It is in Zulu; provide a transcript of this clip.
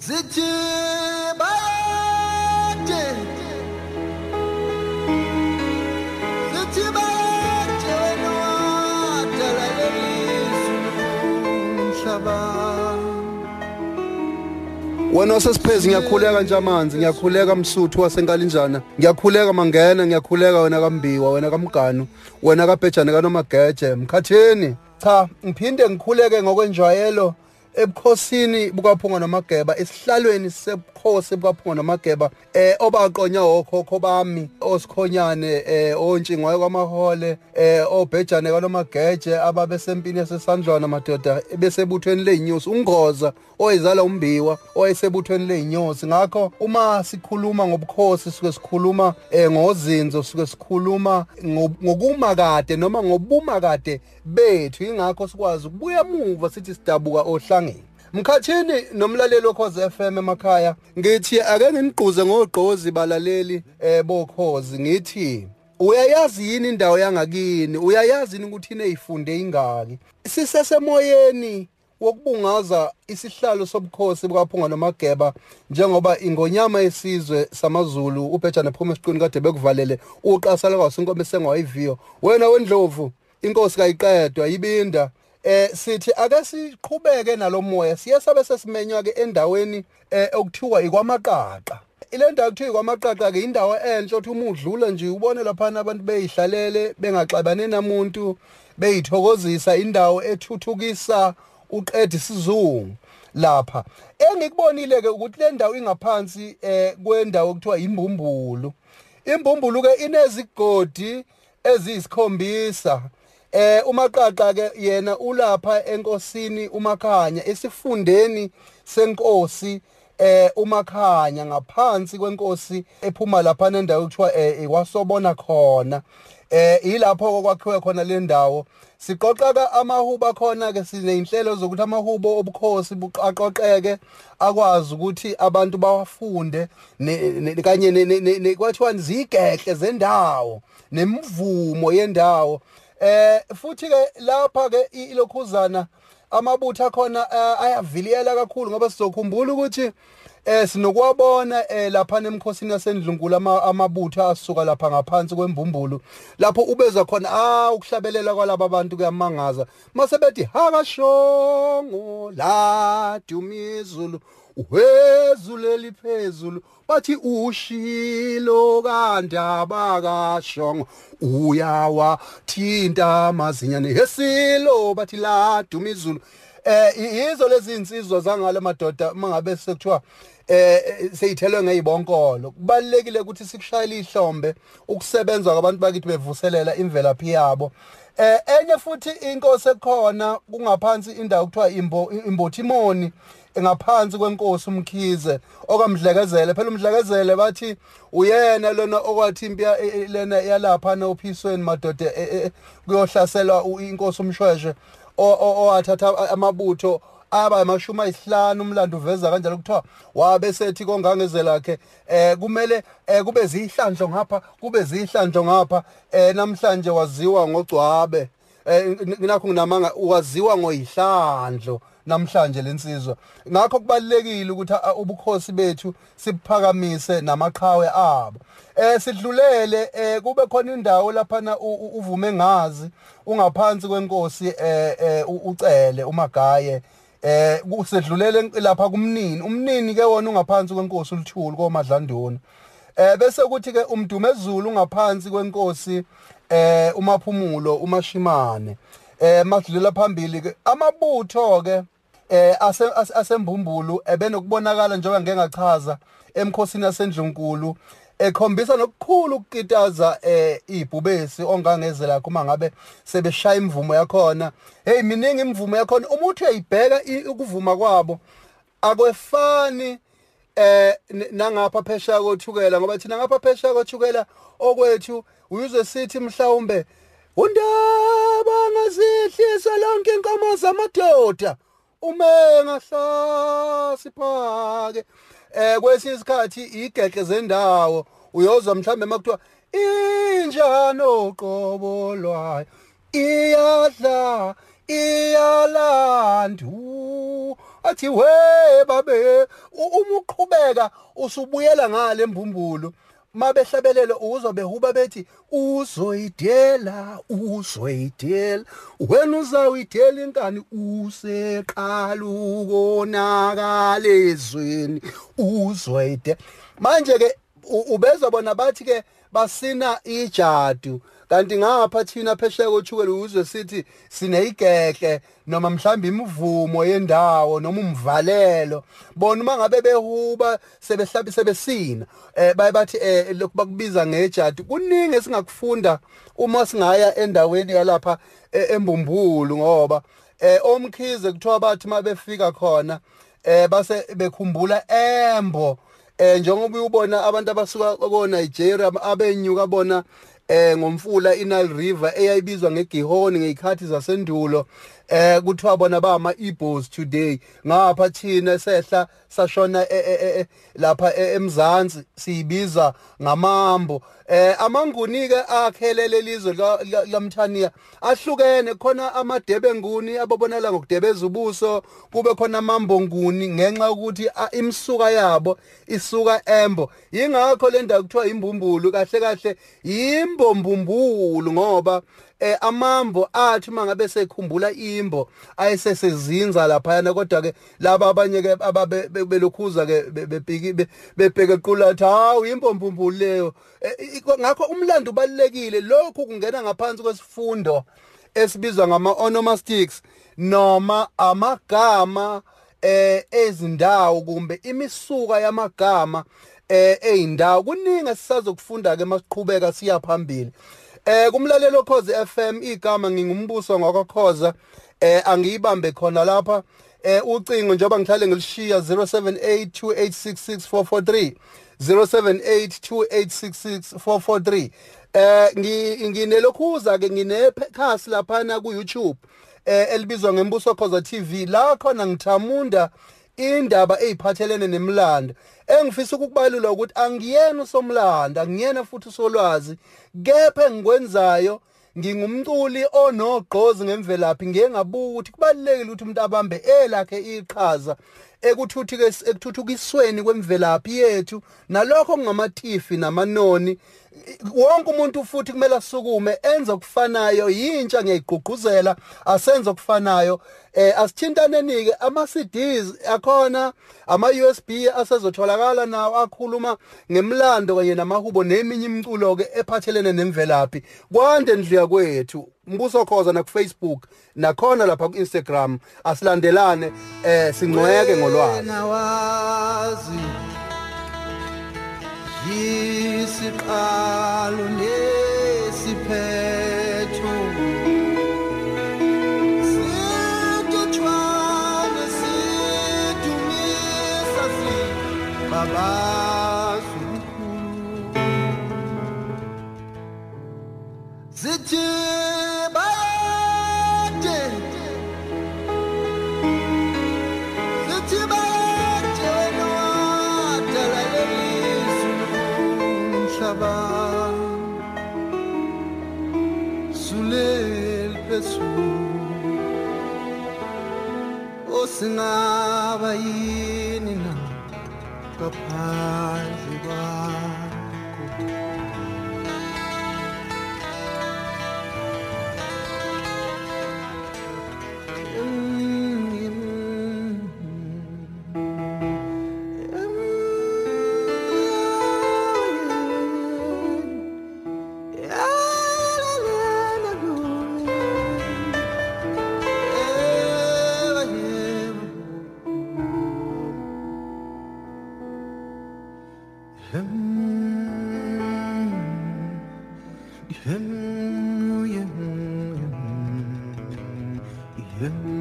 zithi bade zithi bade nowadala lelizumhlaba wena wasesiphezi ngiyakhuleka nje amanzi ngiyakhuleka msuthu wasenkalinjana. Ngiyakhuleka mangena ngiyakhuleka wena kambiwa wena kamganu wena kabhejane kanomageje mkhathini? Cha ngiphinde ngikhuleke ngokwenjwayelo. Ebukhosini bukaphunga nomageba esihlalweni sebukhosi bukaphunga nomageba eh obaqonya okhokho bami osikhonyane eh ontshingwayo kwamahole eh obhejane kanomageje ababe sempini yasesandlwana madoda besebuthweni leyinyosi ungoza oyizala umbiwa oyesebuthweni leyinyosi ngakho uma sikhuluma ngobukhosi sike sikhuluma eh ngozinzo sike sikhuluma ngokuma kade noma ngobuma kade bethu. Ingakho sikwazi ukubuya emuva sithi sidabuka ohlangeni Mkhathini nomlaleli okhoze FM emakhaya ngithi ake nginigquze ngogqozi balaleli eh bokhozi ngithi uyayazi yini indawo yangakini? Uyayazi yini ukuthi ineyifunde ingaki? Sisesemoyeni wokubungaza isihlalo sobukhosi bukaphunga nomageba njengoba ingonyama yesizwe samaZulu ubhejane phuma esiqini kade bekuvalele uqasala kwaso inkomo esengayiviyo wena wendlovu inkosi kayiqedwa yibinda. Eh sithi ake siqhubeke nalomoya siye sabe sesimenywa ke endaweni eh okuthiwa ikwamaqaqa. Ile ndawo kuthiwa ikwamaqaqa ke indawo enhle othi uma udlula nje ubone lapha abantu beyihlalele bengaxabane namuntu beyithokozisa indawo ethuthukisa uqeda isizungu lapha. Engikubonile ke ukuthi le ndawo ingaphansi eh kwendawo okuthiwa imbumbulu imbumbulu ke inezigodi eziyisikhombisa. Eh umaqaqa ke yena ulapha enkosini umakhanya esifundeni senkosi eh umakhanya ngaphansi kwenkosi ephuma lapha nendawo kuthiwa eh ikwasobona khona. Eh ilapho kwakhiwe khona le ndawo. Siqoqa ka amahuba khona ke sineinhlelo zokuthi amahubo obukhosi buqaqoqeke akwazi ukuthi abantu bawafunde kanye kwathiwa zigehle zendawo nemvumo yendawo. Eh futhi ke lapha ke ilokhuzana amabutho akhona eh, ayaviliyela kakhulu ngoba sizokhumbula ukuthi eh sinokuwabona eh lapha nemkhosini yasendlunkulu amabutho asuka lapha ngaphansi kwembumbulu lapho ubeza khona ah ukuhlabelela kwalabo abantu kuyamangaza. Mase bethi hakashongo la dumizulu uhezuleli phezulu bathi ushilo kandaba kashongo uyawa thinta amazinyane hesilo bathi la dumizulu eh izo lezi insizwa zangale madoda mangabe sekuthiwa eh seyithelwe ngezibonkolo kubalekile ukuthi sikushayele ihlombe ukusebenza kwabantu bakithi bevuselela imvelaphi yabo. Eh enye futhi inkosi ekhona kungaphansi indawo kuthiwa imbo imbothimoni. Ngaphansi kwenkosi umkhize okamdlekezele. Phela umdlekezele bathi uyena lona okwathi impi lena yalapha nophisweni madoda kuyohlaselwa inkosi umshweshwe owathatha amabutho aba amashumi ayisihlanu umlando uveza kanjalo kuthiwa wabe sethi kongangeze lakhe eh kumele eh kube zihlandlo ngapha kube zihlandlo ngapha eh namhlanje waziwa ngogcwabe eh nakho nginamanga waziwa ngoyihlandlo. Namhlanje lensizwa ngakho kubalekile ukuthi ubukhosi bethu sibuphakamise namaqhawe abo. Eh sidlulele eh kube khona indawo lapha na uvume ngazi ungaphansi kwenkosi eh ucele umagaye. Eh kusedlulele lapha kumnini. Umnini ke wona ungaphansi kwenkosi ulithuli komadlandoni eh bese kuthi ke umdumezulu ungaphansi kwenkosi eh umaphumulo umashimane. Eh madlulela phambili ke amabutho ke eh asembumbulu ebenokubonakala njengoba ngeke ngachaza emkhosini yasendlunkulu ekhombisa nokukhulu ukukitaza eh ibhubesi ongangezela kuma ngabe sebeshaya imvumo yakhona. Hey miningi imvumo yakhona uthi uyayibheka ukuvuma kwabo. Akwefani eh nangapha phesha kothukela ngoba thina ngapha phesha kothukela okwethu uyuzwe sithi mhlawumbe undaba ngazihlisa lonke inkomo zamadoda. Ume ngahlasi phake eh kwesinye isikhathi igeqe zendawo uyozwa mhlambe makuthiwa injano uqobo lwayo? Iyadla iyalandu. Athi we babe uma uqhubeka usubuyela ngale mbumbulo mabehlabelelo uzobe huba bethi uzoyidela uzoyidela. Wena uzawuyidela inkani useqala ukonakala ezweni uzoyidela. Manje ke ubezwa bona bathi ke basina ijadu. Kanti ngapha thina phesheya kothukela uzwe sithi sineyigekle noma mhlawumbe imivumo yendawo noma umvalelo. Bona uma ngabe behuba sebehlabi sebesina eh baye bathi eh lokhu bakubiza ngejadi kuningi esingakufunda uma singaya endaweni yalapha e, embumbulu ngoba eh omkhize kuthiwa bathi mabefika khona eh base bekhumbula embo. Eh njengoba uyubona abantu abasuka ko Nigeria abenyuka bona eh ngomfula iNile River eyayibizwa ngegihoni ngezikhathi zasendulo eh kuthiwa bona bama Igbos today. Ngapha thina sehla sashona e, e, e, lapha emzansi siyibiza ngamambo. Eh amanguni ke akhelele lizwe lamthaniya ahlukene. Khona amadebe nguni ababonela ngokudebeza ubuso kube khona amambo nguni ngenxa ukuthi imsuka yabo isuka embo. Yingakho le ndawo kuthiwa imbumbulu kahle kahle imbombumbulu ngoba eh amambo athi mangabe sekhumbula imbo ayesesezinza lapha kodwa ke laba abanye ke ababelokhuza ke bebhiki bebheke qulatha hawu impompumpulu leyo. Eh, ngakho umlando ubalekile lokhu kungena ngaphansi kwesifundo esibizwa ngama onomastics noma amagama eh ezindawo kumbe imisuka yamagama eh eindawo kuningi sisazokufunda ke masiqhubeka siya phambili. Eh kumlalelo okhozi FM igama ngingumbuso ngakokhoza eh angiyibambe khona lapha. Eh ucingo njengoba ngihlale ngilishiya 0782866443 0782866443 eh nginelokhuza ke nginekhasi laphana ku YouTube eh elibizwa ngembuso khoza TV la khona ngithamunda indaba eziphathelene nemlando. Engifisa ukukubalula ukuthi angiyena usomlando angiyena futhi usolwazi kepha engikwenzayo ngingumculi onogqozi ngemvelaphi. Ngiye ngabuka ukuthi kubalulekile ukuthi umuntu abambe elakhe iqhaza. Ekuthuthukisweni kwemvelaphi yethu nalokho kungamatifi namanoni. Wonke umuntu futhi kumele asukume enze okufanayo yintsha ngiyayigqugquzela asenze okufanayo. Eh asithintaneni ke ama CDs akhona ama USB asezotholakala nawo akhuluma ngemlando kanye namahubo neminye imiculo ke ephathelene nemvelaphi. Kwande ndliya kwethu. Mbuso khoza na ku Facebook nakhona lapha ku Instagram asilandelane eh singcweke ngolwazi. Yisiqalo nesiphetho singaba yini na ngaphandle Yeah.